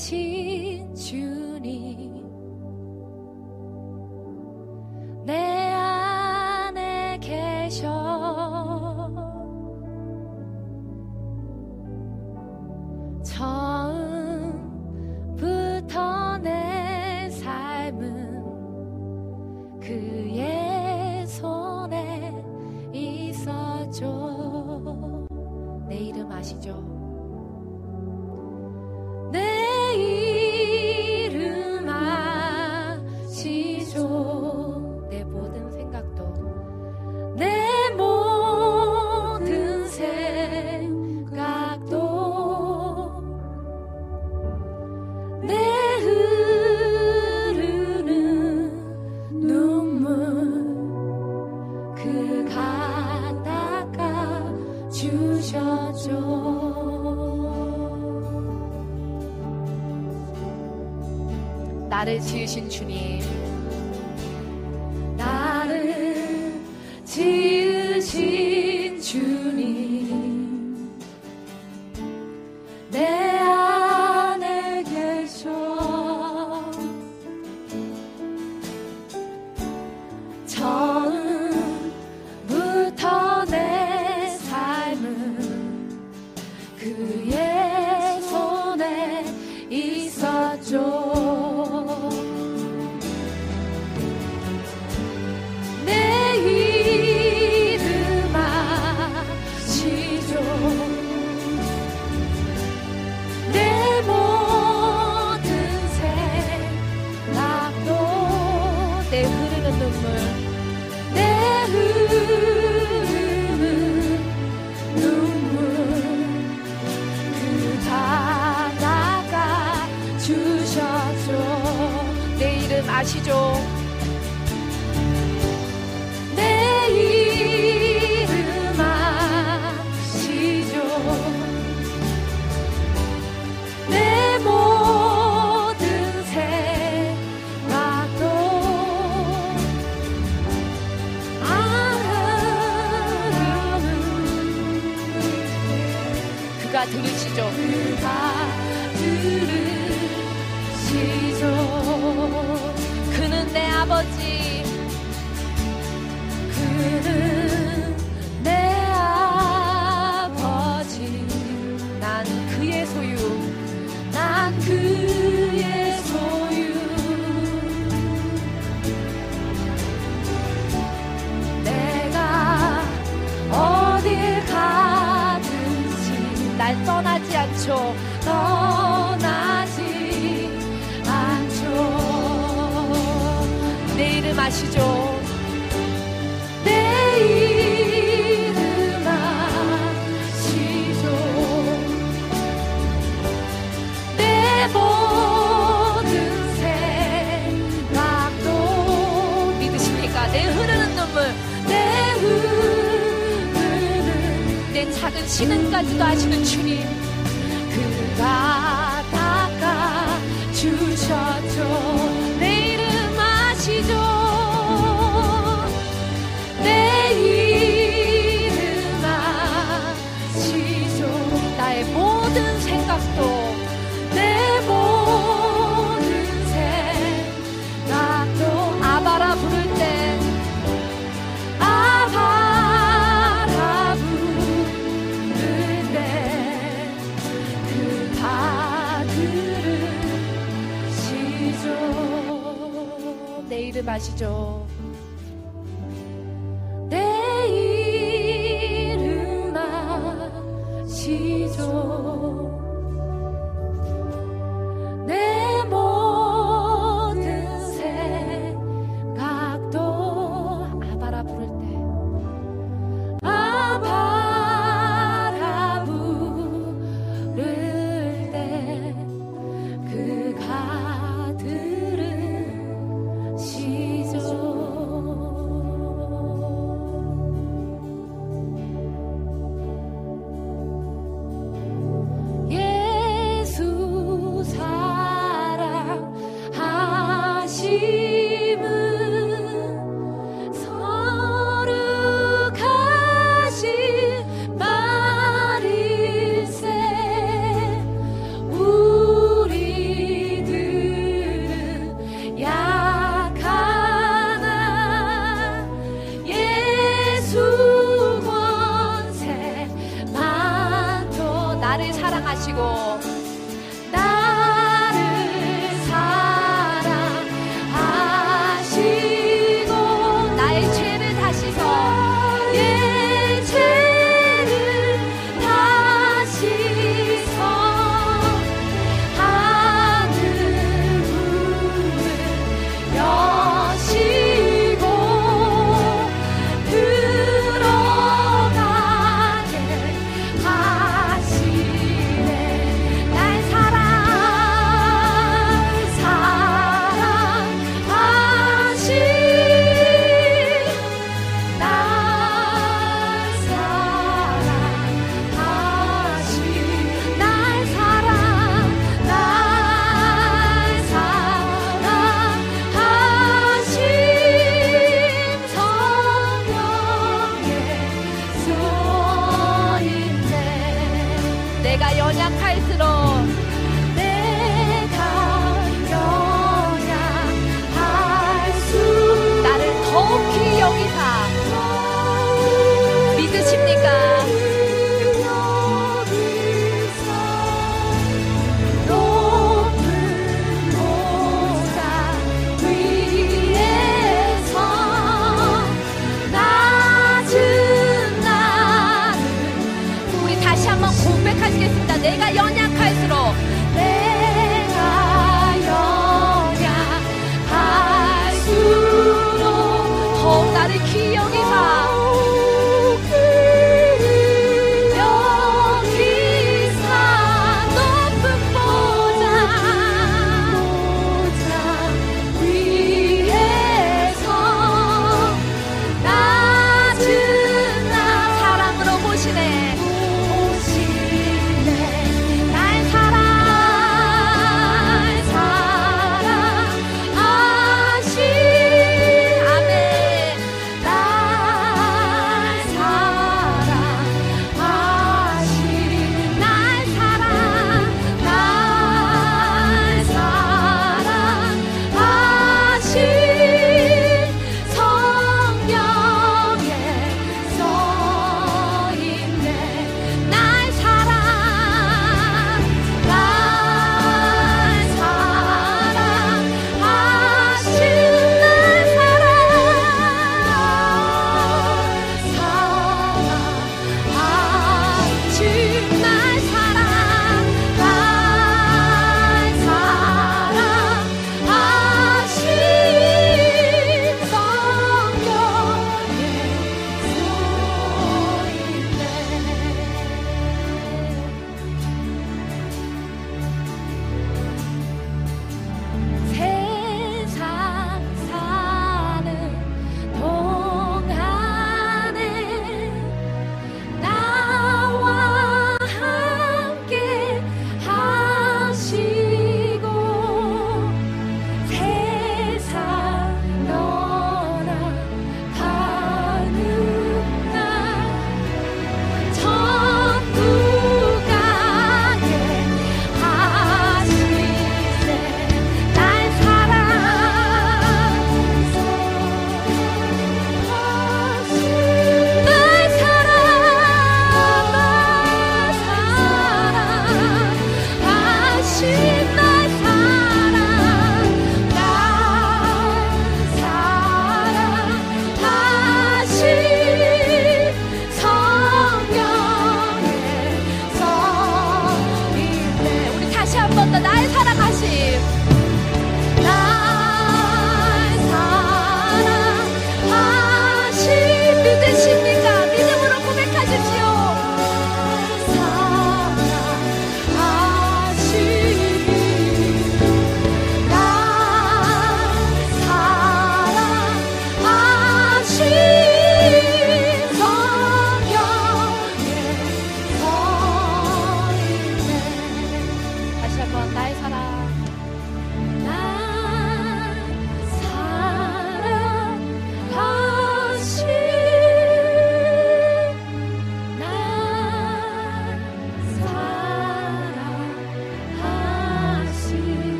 起 계신 주님. 날 떠나지 않죠. 떠나지 않죠. 내 이름 아시죠? 작은 신음까지도 아시는 주님 그가 다가 주셨죠 내 이름 아시죠? 내 이름 아시죠? 나의 모든 생각도 내 모든 마시죠.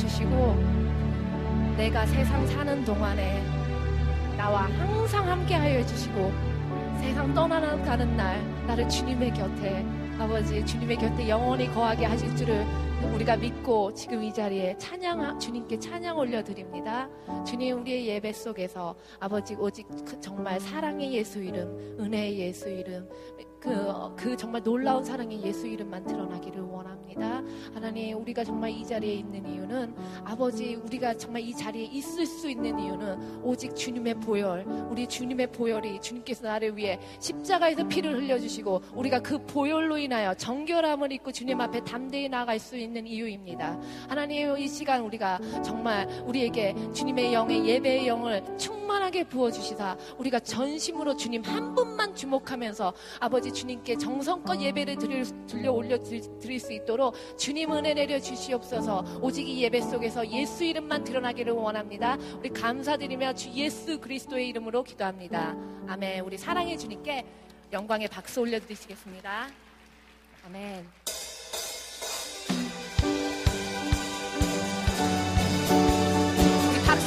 주시고 내가 세상 사는 동안에 나와 항상 함께 하여 주시고 세상 떠나가는 날 나를 주님의 곁에 아버지 주님의 곁에 영원히 거하게 하실 줄을 우리가 믿고 지금 이 자리에 찬양 주님께 찬양 올려드립니다. 주님 우리의 예배 속에서 아버지 오직 그 정말 사랑의 예수 이름, 은혜의 예수 이름, 그, 그 정말 놀라운 사랑의 예수 이름만 드러나기를 원합니다. 하나님, 우리가 정말 이 자리에 있는 이유는 아버지, 우리가 정말 이 자리에 있을 수 있는 이유는 오직 주님의 보혈, 우리 주님의 보혈이 주님께서 나를 위해 십자가에서 피를 흘려주시고 우리가 그 보혈로 인하여 정결함을 입고 주님 앞에 담대히 나갈 수 있는 이유입니다. 하나님, 이 시간 우리가 정말 우리에게 주님의 영의 예배의 영을 충만하게 부어주시사 우리가 전심으로 주님 한 분만 주목하면서 아버지 주님께 정성껏 예배를 드릴, 들려 올려 드릴 수 있도록 주님 은혜 내려 주시옵소서 오직 이 예배 속에서 예수 이름만 드러나기를 원합니다. 우리 감사드리며 주 예수 그리스도의 이름으로 기도합니다. 아멘. 우리 사랑의 주님께 영광의 박수 올려드리시겠습니다. 아멘.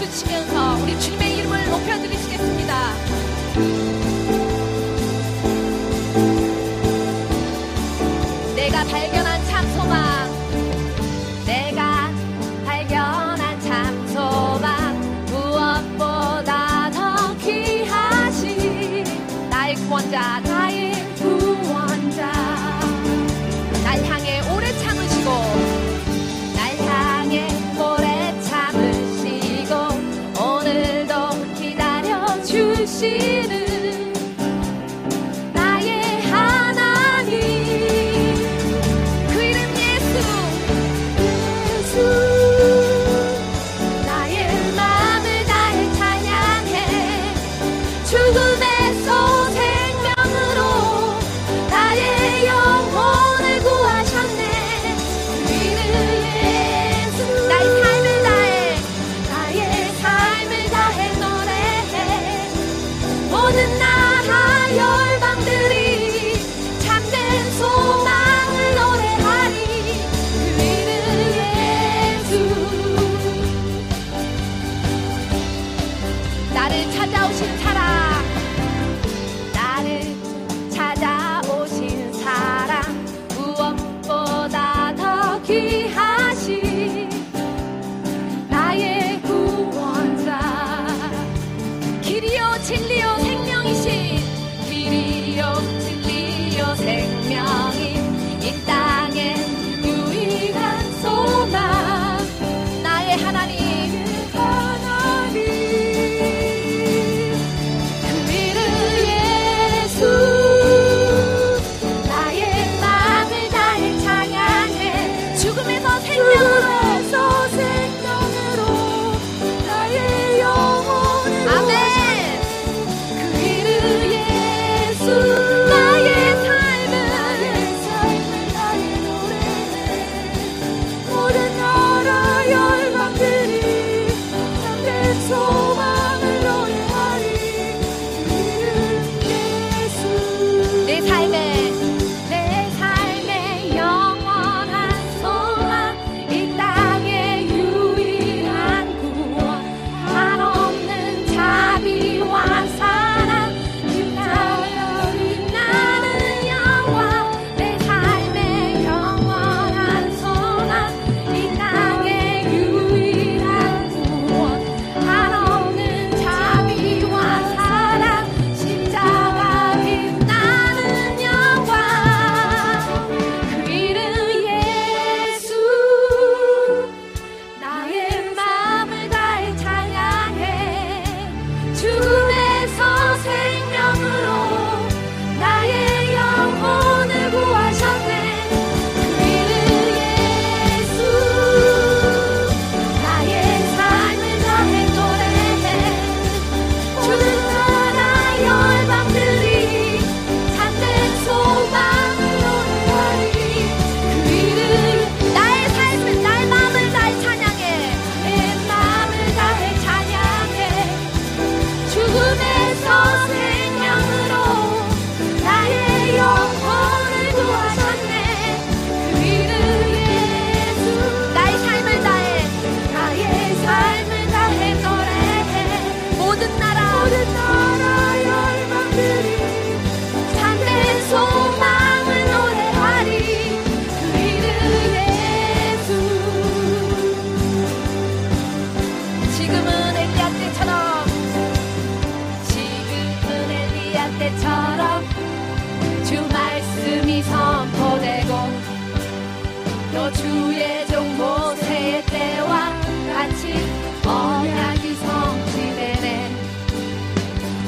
박수 치면서 우리 주님의 이름을 높여드리시겠습니다. 주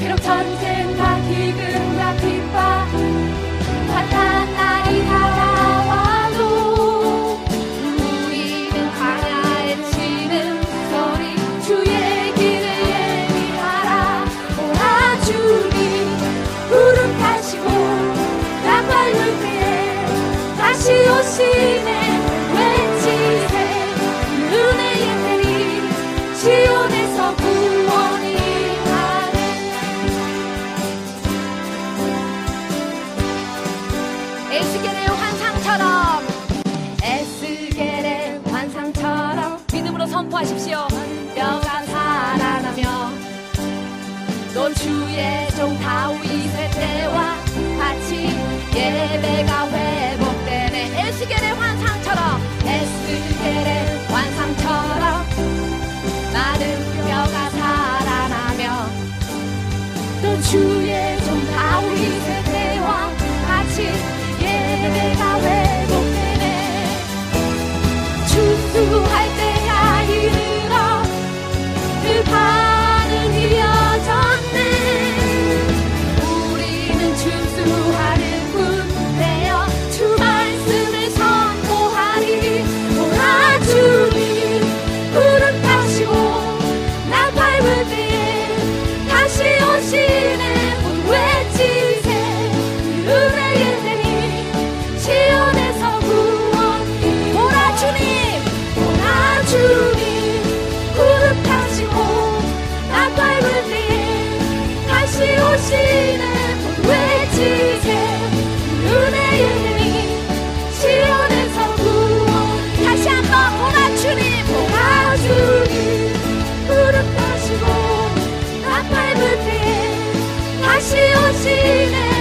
비록 전쟁과 기근과 핍박 주의 종 다윗의 때와 같이 예배가 회복되네. 에스겔의 환상처럼 에스겔의 환상처럼 마른 뼈가 살아나며 또 주의 see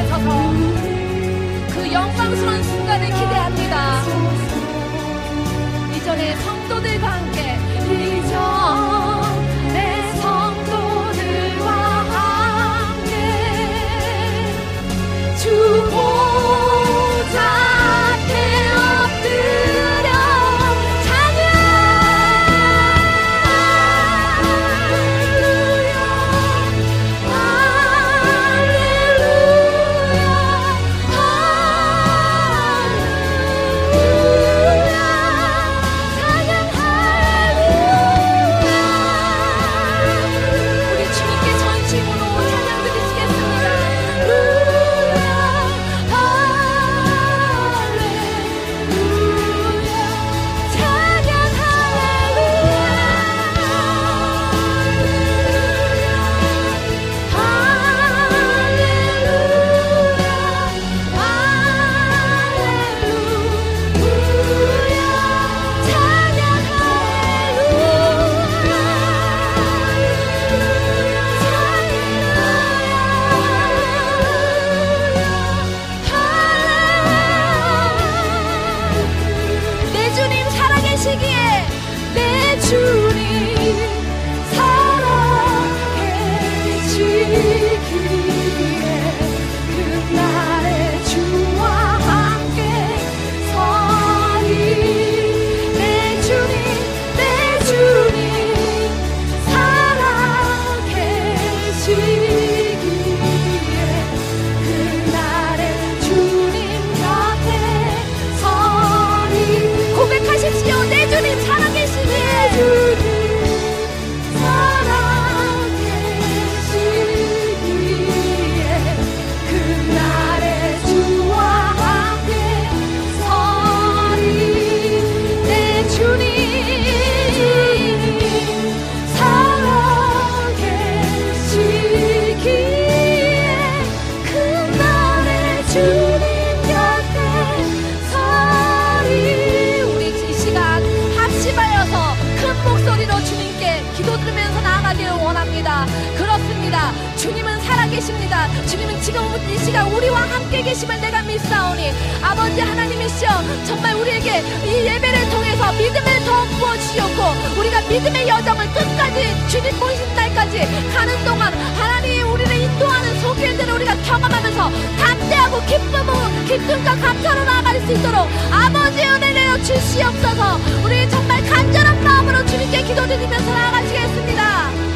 앞에 서서 그 영광스러운 순간을 기대합니다. 이전에 성도들과 함께 이전 주님은 지금 이 시간 우리와 함께 계심을 내가 믿사오니 아버지 하나님이시여 정말 우리에게 이 예배를 통해서 믿음을 더 부어주셨고 우리가 믿음의 여정을 끝까지 주님 보신 날까지 가는 동안 하나님이 우리를 인도하는 소길들을 우리가 경험하면서 담대하고 기쁨으로 기쁨과 감사로 나아갈 수 있도록 아버지 은혜내어 주시옵소서. 우리 정말 간절한 마음으로 주님께 기도드리면서 나아가시겠습니다.